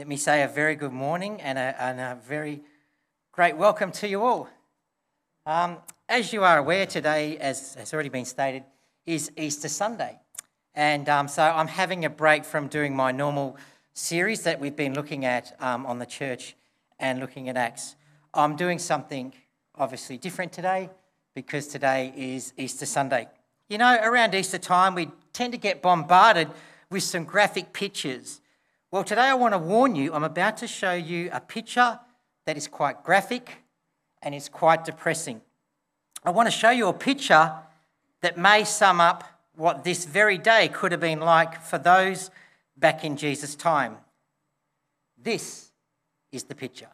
Let me say a very good morning and a, and a very great welcome to you all. Um, as you are aware, today, as has already been stated, is Easter Sunday. And um, so I'm having a break from doing my normal series that we've been looking at um, on the church and looking at Acts. I'm doing something obviously different today because today is Easter Sunday. You know, around Easter time, we tend to get bombarded with some graphic pictures. Well, today I want to warn you, I'm about to show you a picture that is quite graphic and is quite depressing. I want to show you a picture that may sum up what this very day could have been like for those back in Jesus' time. This is the picture.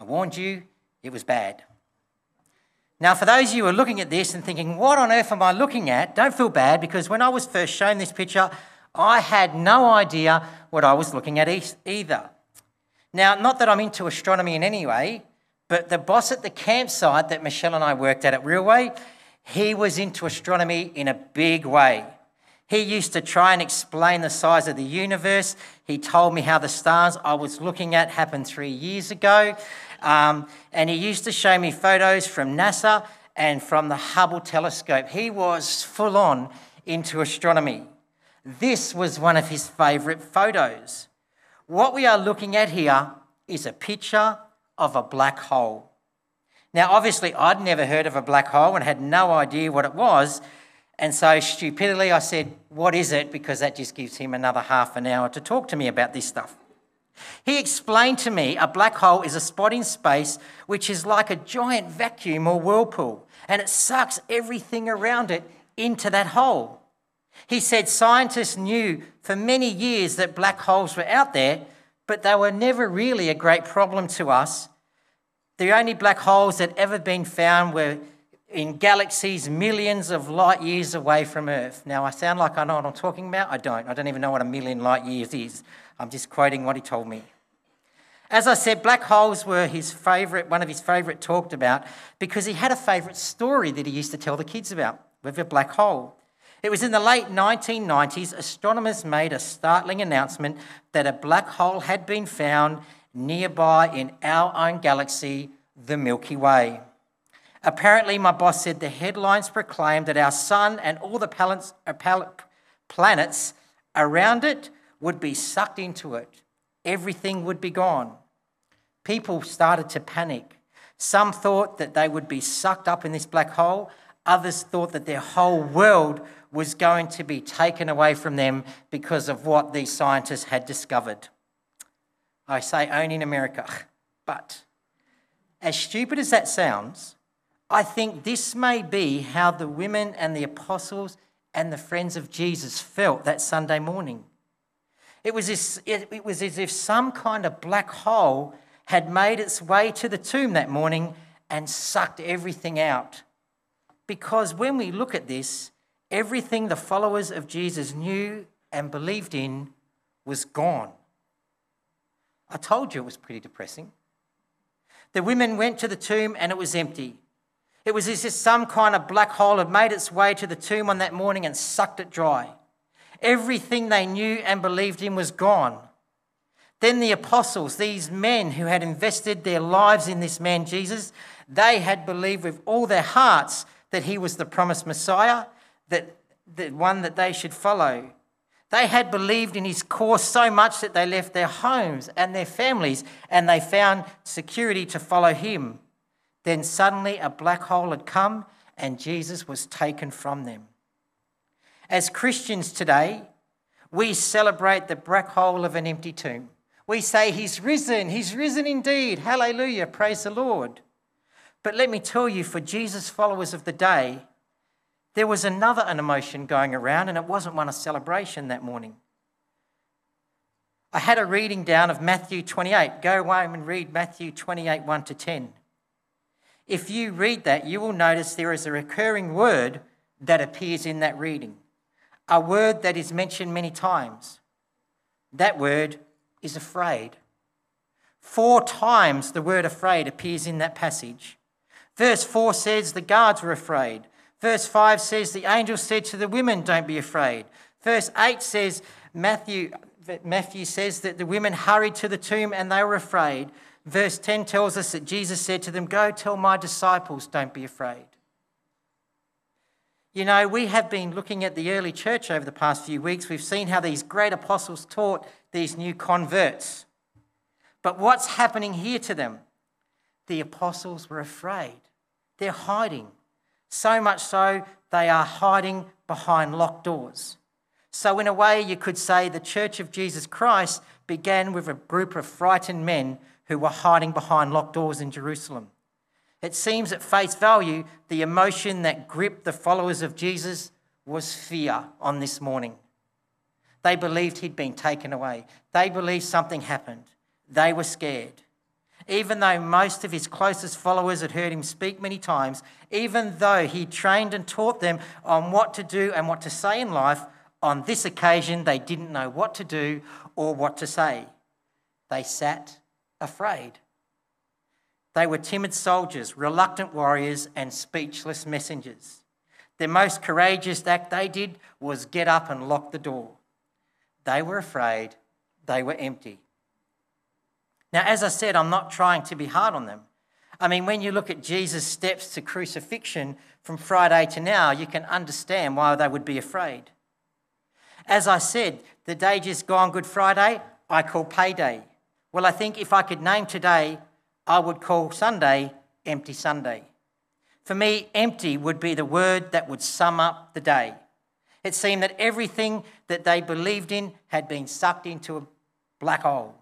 I warned you, it was bad. Now, for those of you who are looking at this and thinking, what on earth am I looking at? Don't feel bad because when I was first shown this picture, I had no idea what I was looking at either. Now, not that I'm into astronomy in any way, but the boss at the campsite that Michelle and I worked at at Realway, he was into astronomy in a big way. He used to try and explain the size of the universe. He told me how the stars I was looking at happened three years ago. Um, and he used to show me photos from NASA and from the Hubble telescope. He was full on into astronomy. This was one of his favourite photos. What we are looking at here is a picture of a black hole. Now, obviously, I'd never heard of a black hole and had no idea what it was. And so, stupidly, I said, What is it? Because that just gives him another half an hour to talk to me about this stuff. He explained to me a black hole is a spot in space which is like a giant vacuum or whirlpool, and it sucks everything around it into that hole. He said scientists knew for many years that black holes were out there, but they were never really a great problem to us. The only black holes that ever been found were in galaxies millions of light years away from Earth. Now, I sound like I know what I'm talking about. I don't. I don't even know what a million light years is. I'm just quoting what he told me. As I said, black holes were his favourite, one of his favourite talked about because he had a favourite story that he used to tell the kids about with a black hole. It was in the late 1990s, astronomers made a startling announcement that a black hole had been found nearby in our own galaxy, the Milky Way. Apparently, my boss said the headlines proclaimed that our sun and all the planets uh, around it would be sucked into it. Everything would be gone. People started to panic. Some thought that they would be sucked up in this black hole. Others thought that their whole world was going to be taken away from them because of what these scientists had discovered. I say only in America. But as stupid as that sounds, I think this may be how the women and the apostles and the friends of Jesus felt that Sunday morning. It was, as, it was as if some kind of black hole had made its way to the tomb that morning and sucked everything out. Because when we look at this, everything the followers of Jesus knew and believed in was gone. I told you it was pretty depressing. The women went to the tomb and it was empty. It was as if some kind of black hole had made its way to the tomb on that morning and sucked it dry. Everything they knew and believed in was gone. Then the apostles, these men who had invested their lives in this man Jesus, they had believed with all their hearts that he was the promised Messiah, that the one that they should follow. They had believed in his course so much that they left their homes and their families and they found security to follow him. Then suddenly a black hole had come and Jesus was taken from them. As Christians today, we celebrate the black hole of an empty tomb. We say, He's risen, He's risen indeed. Hallelujah, praise the Lord. But let me tell you, for Jesus' followers of the day, there was another an emotion going around, and it wasn't one of celebration that morning. I had a reading down of Matthew 28. Go home and read Matthew 28 1 to 10. If you read that, you will notice there is a recurring word that appears in that reading, a word that is mentioned many times. That word is afraid. Four times the word afraid appears in that passage. Verse 4 says the guards were afraid. Verse 5 says the angel said to the women, Don't be afraid. Verse 8 says, Matthew, Matthew says that the women hurried to the tomb and they were afraid. Verse 10 tells us that Jesus said to them, Go tell my disciples, don't be afraid. You know, we have been looking at the early church over the past few weeks. We've seen how these great apostles taught these new converts. But what's happening here to them? The apostles were afraid. They're hiding. So much so, they are hiding behind locked doors. So, in a way, you could say the Church of Jesus Christ began with a group of frightened men who were hiding behind locked doors in Jerusalem. It seems at face value, the emotion that gripped the followers of Jesus was fear on this morning. They believed he'd been taken away, they believed something happened. They were scared. Even though most of his closest followers had heard him speak many times, even though he trained and taught them on what to do and what to say in life, on this occasion they didn't know what to do or what to say. They sat afraid. They were timid soldiers, reluctant warriors, and speechless messengers. The most courageous act they did was get up and lock the door. They were afraid, they were empty. Now, as I said, I'm not trying to be hard on them. I mean, when you look at Jesus' steps to crucifixion from Friday to now, you can understand why they would be afraid. As I said, the day just gone Good Friday, I call payday. Well, I think if I could name today, I would call Sunday Empty Sunday. For me, empty would be the word that would sum up the day. It seemed that everything that they believed in had been sucked into a black hole.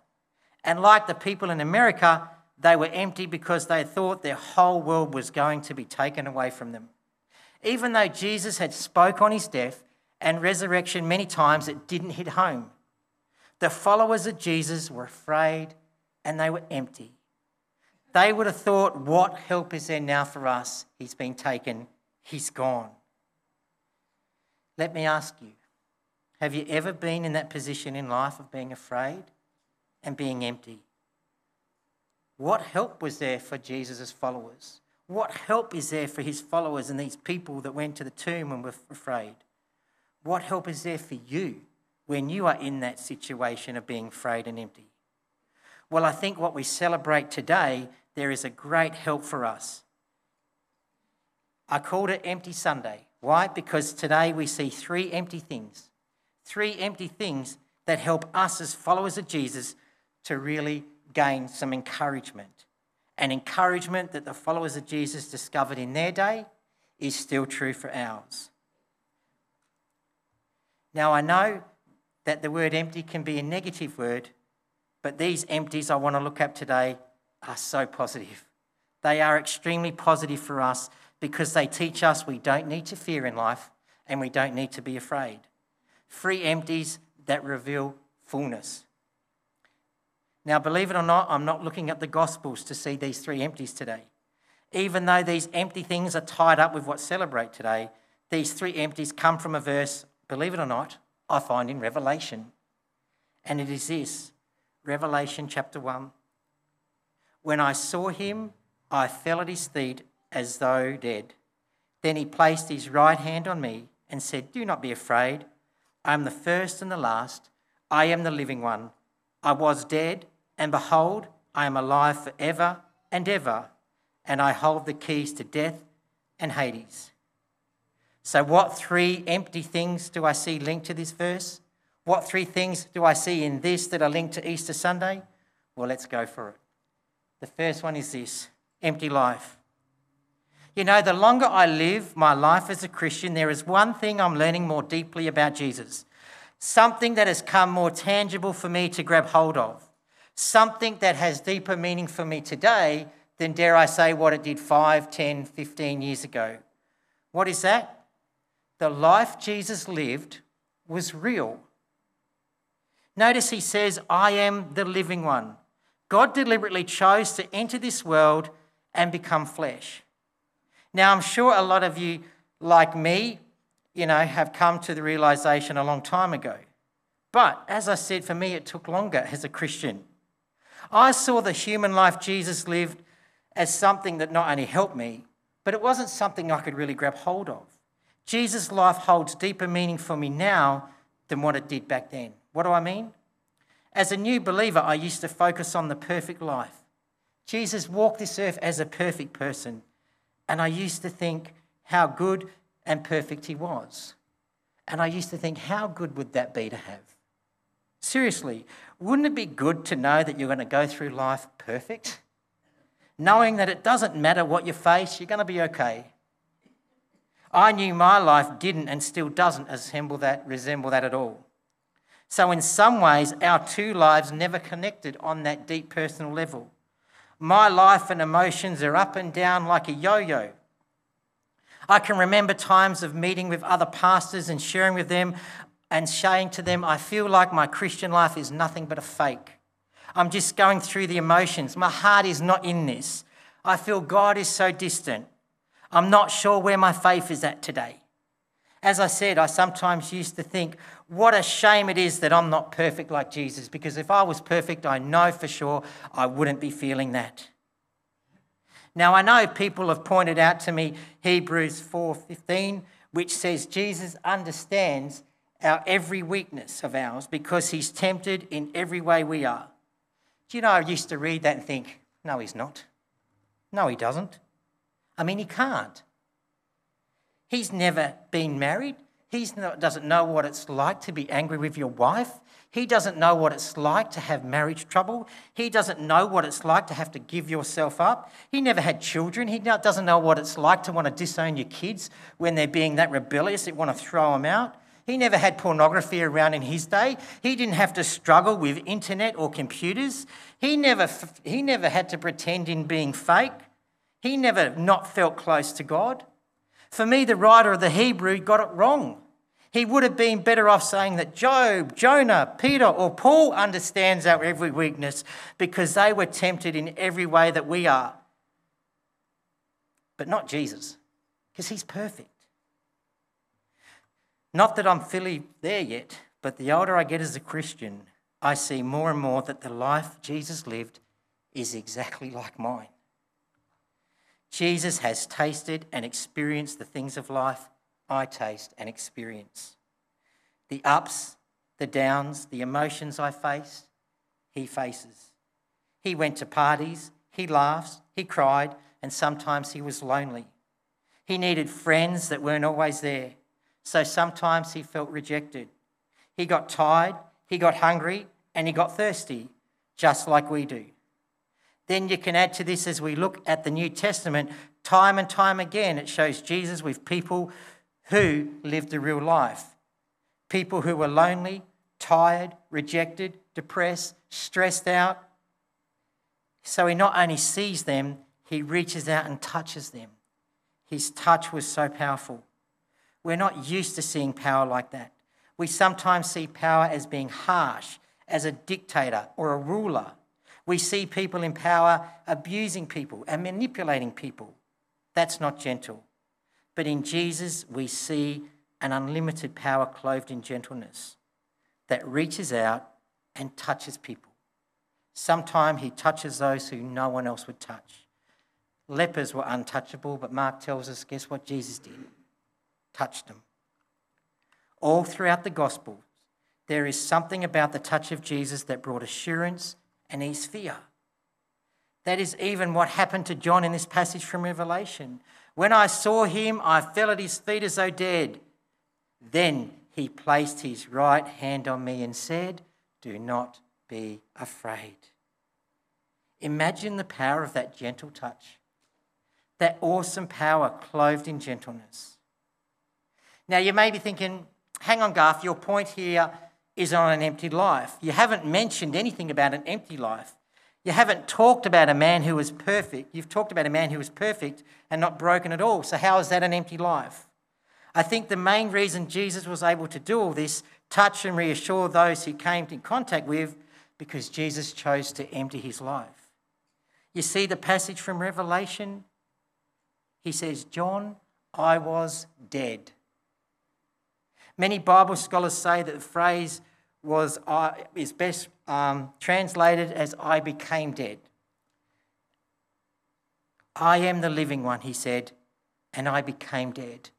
And like the people in America, they were empty because they thought their whole world was going to be taken away from them. Even though Jesus had spoke on his death and resurrection many times, it didn't hit home. The followers of Jesus were afraid and they were empty. They would have thought, what help is there now for us? He's been taken, he's gone. Let me ask you have you ever been in that position in life of being afraid and being empty? What help was there for Jesus' followers? What help is there for his followers and these people that went to the tomb and were afraid? What help is there for you when you are in that situation of being afraid and empty? Well, I think what we celebrate today, there is a great help for us. I called it Empty Sunday. Why? Because today we see three empty things. Three empty things that help us as followers of Jesus to really gain some encouragement. An encouragement that the followers of Jesus discovered in their day is still true for ours. Now, I know that the word empty can be a negative word, but these empties I want to look at today are so positive. They are extremely positive for us because they teach us we don't need to fear in life and we don't need to be afraid. Free empties that reveal fullness. Now, believe it or not, I'm not looking at the Gospels to see these three empties today. Even though these empty things are tied up with what celebrate today, these three empties come from a verse, believe it or not, I find in Revelation. And it is this Revelation chapter 1. When I saw him, I fell at his feet as though dead. Then he placed his right hand on me and said, Do not be afraid. I am the first and the last. I am the living one. I was dead, and behold, I am alive forever and ever, and I hold the keys to death and Hades. So, what three empty things do I see linked to this verse? What three things do I see in this that are linked to Easter Sunday? Well, let's go for it. The first one is this empty life. You know, the longer I live my life as a Christian, there is one thing I'm learning more deeply about Jesus. Something that has come more tangible for me to grab hold of. Something that has deeper meaning for me today than, dare I say, what it did 5, 10, 15 years ago. What is that? the life Jesus lived was real. Notice he says, I am the living one. God deliberately chose to enter this world and become flesh. Now, I'm sure a lot of you, like me, you know, have come to the realization a long time ago. But as I said, for me, it took longer as a Christian. I saw the human life Jesus lived as something that not only helped me, but it wasn't something I could really grab hold of. Jesus' life holds deeper meaning for me now than what it did back then. What do I mean? As a new believer, I used to focus on the perfect life. Jesus walked this earth as a perfect person, and I used to think how good and perfect he was. And I used to think, how good would that be to have? Seriously, wouldn't it be good to know that you're going to go through life perfect? Knowing that it doesn't matter what you face, you're going to be okay. I knew my life didn't and still doesn't resemble that, resemble that at all. So, in some ways, our two lives never connected on that deep personal level. My life and emotions are up and down like a yo yo. I can remember times of meeting with other pastors and sharing with them and saying to them, I feel like my Christian life is nothing but a fake. I'm just going through the emotions. My heart is not in this. I feel God is so distant. I'm not sure where my faith is at today. As I said, I sometimes used to think, what a shame it is that I'm not perfect like Jesus, because if I was perfect, I know for sure I wouldn't be feeling that. Now I know people have pointed out to me Hebrews 4:15 which says Jesus understands our every weakness of ours because he's tempted in every way we are. Do you know I used to read that and think, no he's not. No he doesn't. I mean, he can't. He's never been married. He doesn't know what it's like to be angry with your wife. He doesn't know what it's like to have marriage trouble. He doesn't know what it's like to have to give yourself up. He never had children. He doesn't know what it's like to want to disown your kids when they're being that rebellious, you want to throw them out. He never had pornography around in his day. He didn't have to struggle with internet or computers. He never, he never had to pretend in being fake. He never not felt close to God. For me, the writer of the Hebrew got it wrong. He would have been better off saying that Job, Jonah, Peter, or Paul understands our every weakness because they were tempted in every way that we are. But not Jesus, because he's perfect. Not that I'm fully there yet, but the older I get as a Christian, I see more and more that the life Jesus lived is exactly like mine. Jesus has tasted and experienced the things of life I taste and experience. The ups, the downs, the emotions I face, he faces. He went to parties, he laughs, he cried, and sometimes he was lonely. He needed friends that weren't always there, so sometimes he felt rejected. He got tired, he got hungry, and he got thirsty, just like we do. Then you can add to this as we look at the New Testament, time and time again, it shows Jesus with people who lived a real life. People who were lonely, tired, rejected, depressed, stressed out. So he not only sees them, he reaches out and touches them. His touch was so powerful. We're not used to seeing power like that. We sometimes see power as being harsh, as a dictator or a ruler. We see people in power abusing people and manipulating people. That's not gentle. But in Jesus, we see an unlimited power clothed in gentleness that reaches out and touches people. Sometimes he touches those who no one else would touch. Lepers were untouchable, but Mark tells us guess what Jesus did? Touched them. All throughout the Gospels, there is something about the touch of Jesus that brought assurance and his fear. That is even what happened to John in this passage from Revelation. When I saw him, I fell at his feet as though dead. Then he placed his right hand on me and said, Do not be afraid. Imagine the power of that gentle touch, that awesome power clothed in gentleness. Now, you may be thinking, hang on, Garth, your point here is on an empty life. You haven't mentioned anything about an empty life. You haven't talked about a man who was perfect. You've talked about a man who was perfect and not broken at all. So, how is that an empty life? I think the main reason Jesus was able to do all this, touch and reassure those he came in contact with, because Jesus chose to empty his life. You see the passage from Revelation? He says, John, I was dead. Many Bible scholars say that the phrase was uh, is best um, translated as I became dead. I am the living one, he said, and I became dead.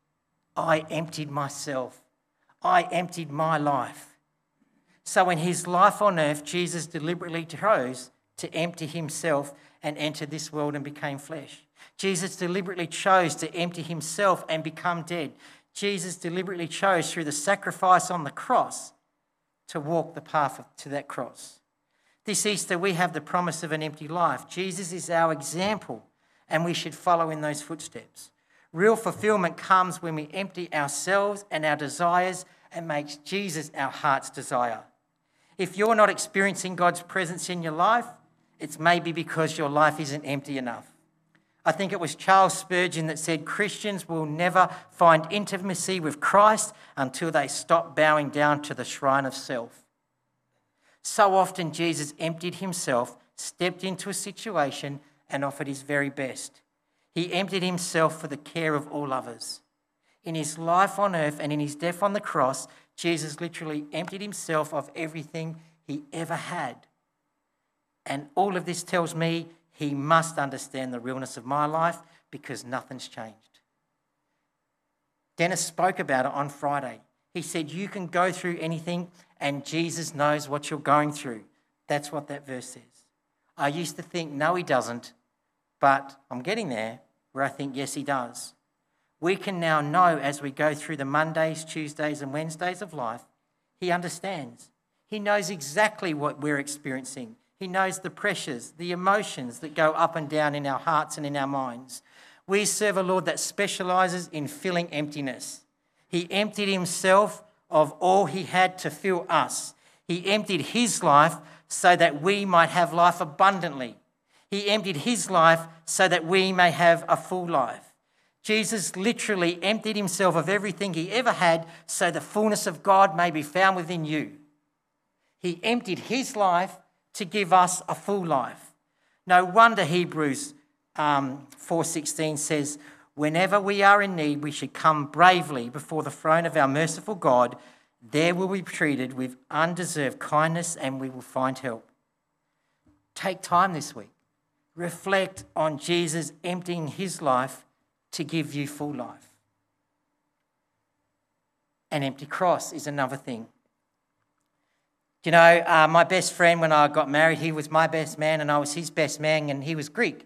I emptied myself. I emptied my life. So, in his life on earth, Jesus deliberately chose to empty himself and enter this world and became flesh. Jesus deliberately chose to empty himself and become dead. Jesus deliberately chose through the sacrifice on the cross to walk the path to that cross. This Easter, we have the promise of an empty life. Jesus is our example, and we should follow in those footsteps. Real fulfillment comes when we empty ourselves and our desires and make Jesus our heart's desire. If you're not experiencing God's presence in your life, it's maybe because your life isn't empty enough. I think it was Charles Spurgeon that said Christians will never find intimacy with Christ until they stop bowing down to the shrine of self. So often, Jesus emptied himself, stepped into a situation, and offered his very best. He emptied himself for the care of all others. In his life on earth and in his death on the cross, Jesus literally emptied himself of everything he ever had. And all of this tells me he must understand the realness of my life because nothing's changed. Dennis spoke about it on Friday. He said, You can go through anything, and Jesus knows what you're going through. That's what that verse says. I used to think, No, he doesn't, but I'm getting there where I think, Yes, he does. We can now know as we go through the Mondays, Tuesdays, and Wednesdays of life, he understands. He knows exactly what we're experiencing. He knows the pressures, the emotions that go up and down in our hearts and in our minds. We serve a Lord that specializes in filling emptiness. He emptied himself of all he had to fill us. He emptied his life so that we might have life abundantly. He emptied his life so that we may have a full life. Jesus literally emptied himself of everything he ever had so the fullness of God may be found within you. He emptied his life to give us a full life. No wonder Hebrews um, 4:16 says, "Whenever we are in need, we should come bravely before the throne of our merciful God. There will be treated with undeserved kindness, and we will find help." Take time this week. Reflect on Jesus emptying his life to give you full life. An empty cross is another thing. You know, uh, my best friend, when I got married, he was my best man and I was his best man, and he was Greek.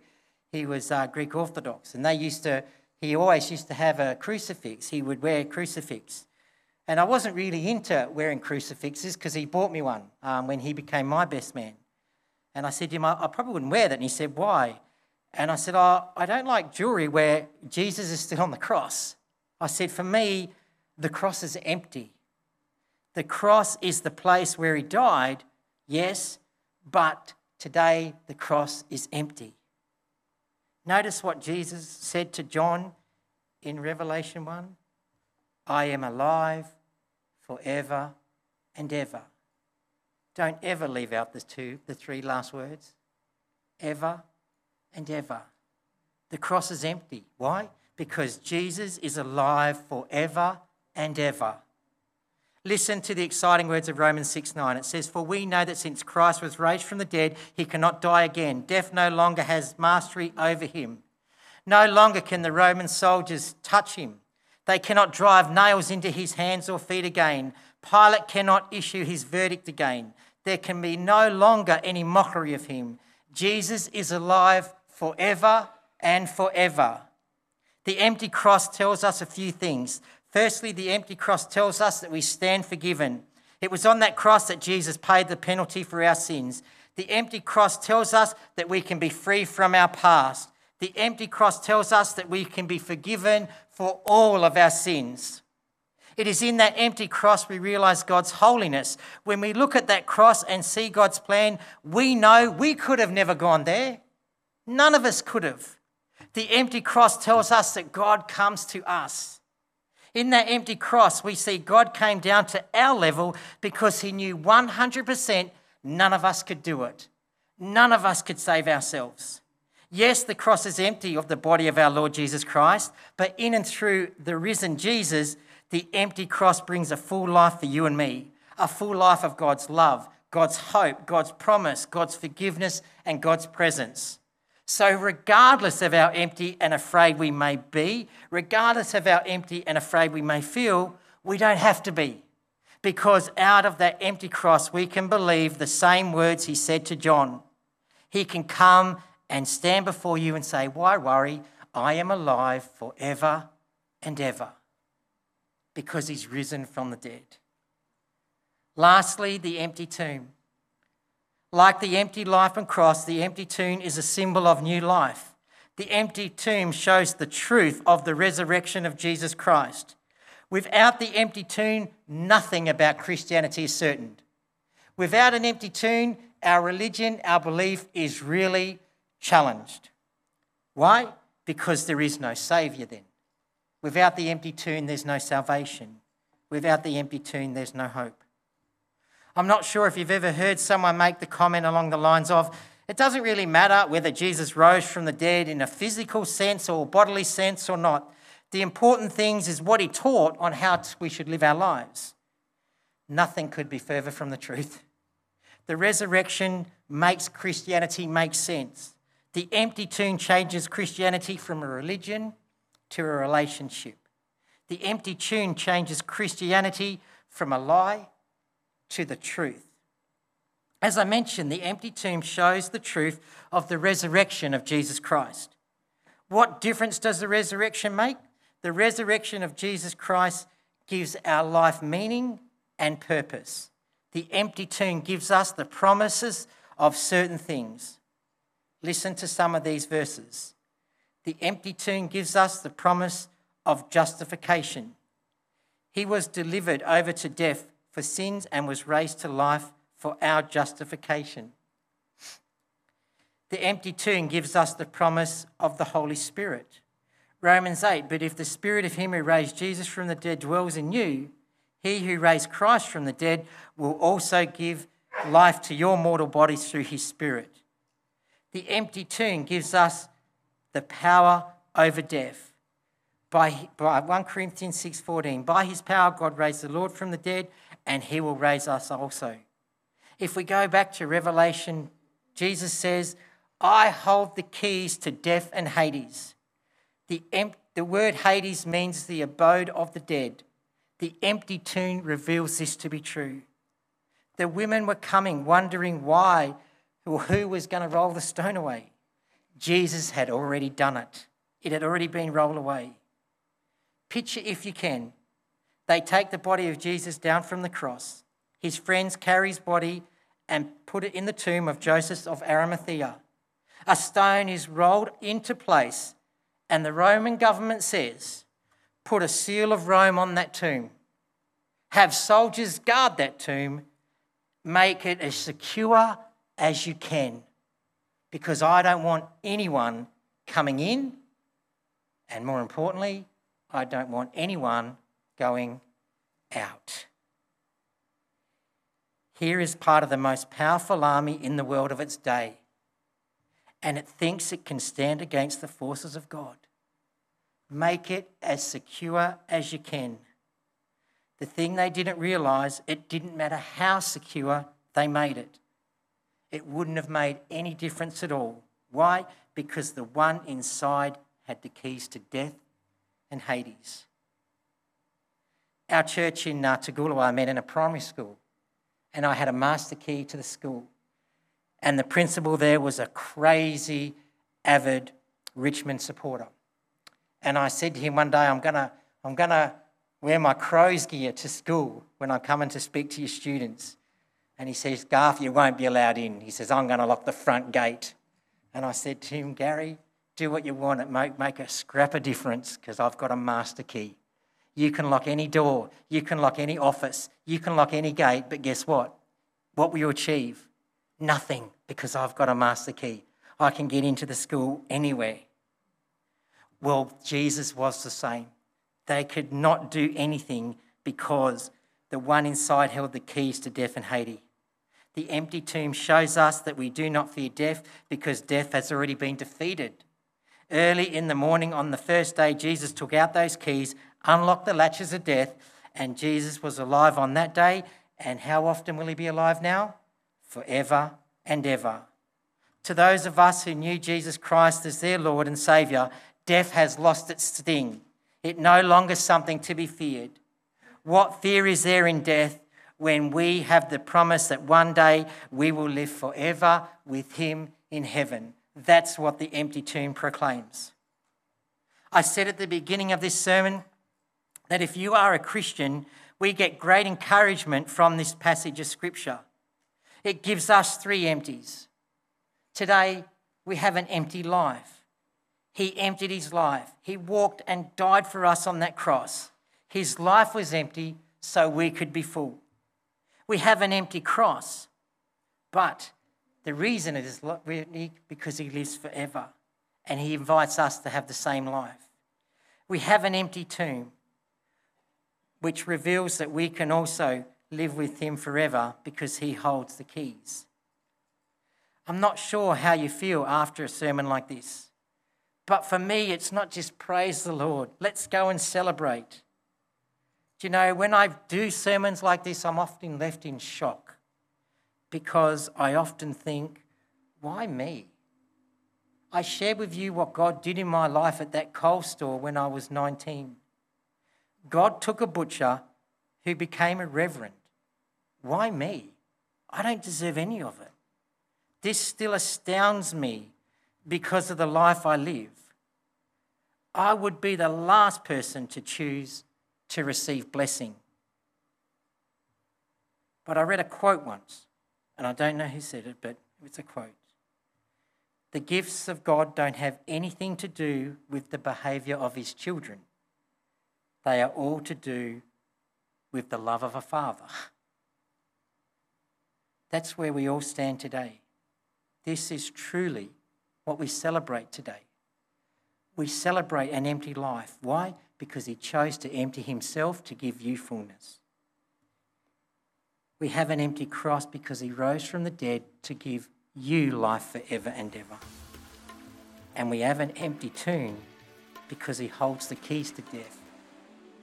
He was uh, Greek Orthodox. And they used to, he always used to have a crucifix. He would wear a crucifix. And I wasn't really into wearing crucifixes because he bought me one um, when he became my best man. And I said to him, I, probably wouldn't wear that. And he said, Why? And I said, oh, I don't like jewelry where Jesus is still on the cross. I said, For me, the cross is empty. The cross is the place where he died, yes, but today the cross is empty. Notice what Jesus said to John in Revelation 1 I am alive forever and ever. Don't ever leave out the two, the three last words. Ever and ever. The cross is empty. Why? Because Jesus is alive forever and ever. Listen to the exciting words of Romans 6 9. It says, For we know that since Christ was raised from the dead, he cannot die again. Death no longer has mastery over him. No longer can the Roman soldiers touch him. They cannot drive nails into his hands or feet again. Pilate cannot issue his verdict again. There can be no longer any mockery of him. Jesus is alive forever and forever. The empty cross tells us a few things. Firstly, the empty cross tells us that we stand forgiven. It was on that cross that Jesus paid the penalty for our sins. The empty cross tells us that we can be free from our past. The empty cross tells us that we can be forgiven for all of our sins. It is in that empty cross we realize God's holiness. When we look at that cross and see God's plan, we know we could have never gone there. None of us could have. The empty cross tells us that God comes to us. In that empty cross, we see God came down to our level because he knew 100% none of us could do it. None of us could save ourselves. Yes, the cross is empty of the body of our Lord Jesus Christ, but in and through the risen Jesus, the empty cross brings a full life for you and me, a full life of God's love, God's hope, God's promise, God's forgiveness, and God's presence. So, regardless of how empty and afraid we may be, regardless of how empty and afraid we may feel, we don't have to be. because out of that empty cross, we can believe the same words he said to John. He can come and stand before you and say, Why worry? I am alive forever and ever because he's risen from the dead. Lastly, the empty tomb. Like the empty life and cross, the empty tomb is a symbol of new life. The empty tomb shows the truth of the resurrection of Jesus Christ. Without the empty tomb, nothing about Christianity is certain. Without an empty tomb, our religion, our belief is really challenged. Why? Because there is no Saviour then. Without the empty tomb, there's no salvation. Without the empty tomb, there's no hope. I'm not sure if you've ever heard someone make the comment along the lines of, it doesn't really matter whether Jesus rose from the dead in a physical sense or bodily sense or not. The important things is what he taught on how we should live our lives. Nothing could be further from the truth. The resurrection makes Christianity make sense. The empty tomb changes Christianity from a religion to a relationship. The empty tomb changes Christianity from a lie to the truth. As I mentioned, the empty tomb shows the truth of the resurrection of Jesus Christ. What difference does the resurrection make? The resurrection of Jesus Christ gives our life meaning and purpose. The empty tomb gives us the promises of certain things. Listen to some of these verses. The empty tomb gives us the promise of justification. He was delivered over to death for sins and was raised to life for our justification. The empty tomb gives us the promise of the Holy Spirit. Romans 8, but if the spirit of him who raised Jesus from the dead dwells in you, he who raised Christ from the dead will also give life to your mortal bodies through his spirit. The empty tomb gives us the power over death. By, by 1 Corinthians 6:14, by his power God raised the Lord from the dead, and he will raise us also. If we go back to Revelation, Jesus says, I hold the keys to death and Hades. The, em- the word Hades means the abode of the dead. The empty tomb reveals this to be true. The women were coming, wondering why or who was going to roll the stone away. Jesus had already done it, it had already been rolled away. Picture, if you can, they take the body of Jesus down from the cross. His friends carry his body and put it in the tomb of Joseph of Arimathea. A stone is rolled into place, and the Roman government says, Put a seal of Rome on that tomb. Have soldiers guard that tomb. Make it as secure as you can because I don't want anyone coming in, and more importantly, I don't want anyone going out. Here is part of the most powerful army in the world of its day, and it thinks it can stand against the forces of God. Make it as secure as you can. The thing they didn't realize, it didn't matter how secure they made it it wouldn't have made any difference at all. Why? Because the one inside had the keys to death and Hades. Our church in uh, I met in a primary school, and I had a master key to the school. And the principal there was a crazy, avid Richmond supporter. And I said to him one day, I'm going to I'm to wear my crow's gear to school when I come in to speak to your students. And he says, Garth, you won't be allowed in. He says, I'm going to lock the front gate. And I said to him, Gary, do what you want. It make, make a scrap of difference because I've got a master key. You can lock any door, you can lock any office, you can lock any gate, but guess what? What will you achieve? Nothing because I've got a master key. I can get into the school anywhere. Well, Jesus was the same. They could not do anything because the one inside held the keys to death and Hades. The empty tomb shows us that we do not fear death because death has already been defeated. Early in the morning on the first day, Jesus took out those keys, unlocked the latches of death, and Jesus was alive on that day. And how often will he be alive now? Forever and ever. To those of us who knew Jesus Christ as their Lord and Saviour, death has lost its sting. It no longer something to be feared. What fear is there in death when we have the promise that one day we will live forever with Him in heaven. That's what the empty tomb proclaims. I said at the beginning of this sermon that if you are a Christian, we get great encouragement from this passage of Scripture. It gives us three empties. Today, we have an empty life. He emptied his life. He walked and died for us on that cross. His life was empty so we could be full. We have an empty cross, but the reason it is because he lives forever and he invites us to have the same life. We have an empty tomb, which reveals that we can also live with him forever because he holds the keys. I'm not sure how you feel after a sermon like this, but for me, it's not just praise the Lord. Let's go and celebrate. Do you know, when I do sermons like this, I'm often left in shock because I often think, why me? I shared with you what God did in my life at that coal store when I was 19. God took a butcher who became a reverend. Why me? I don't deserve any of it. This still astounds me because of the life I live. I would be the last person to choose to receive blessing. But I read a quote once, and I don't know who said it, but it's a quote. The gifts of God don't have anything to do with the behaviour of his children. They are all to do with the love of a father. That's where we all stand today. This is truly what we celebrate today. We celebrate an empty life. Why? Because he chose to empty himself to give you fullness. We have an empty cross because he rose from the dead to give you life forever and ever. And we have an empty tomb because he holds the keys to death,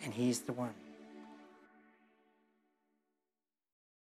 and He's the one.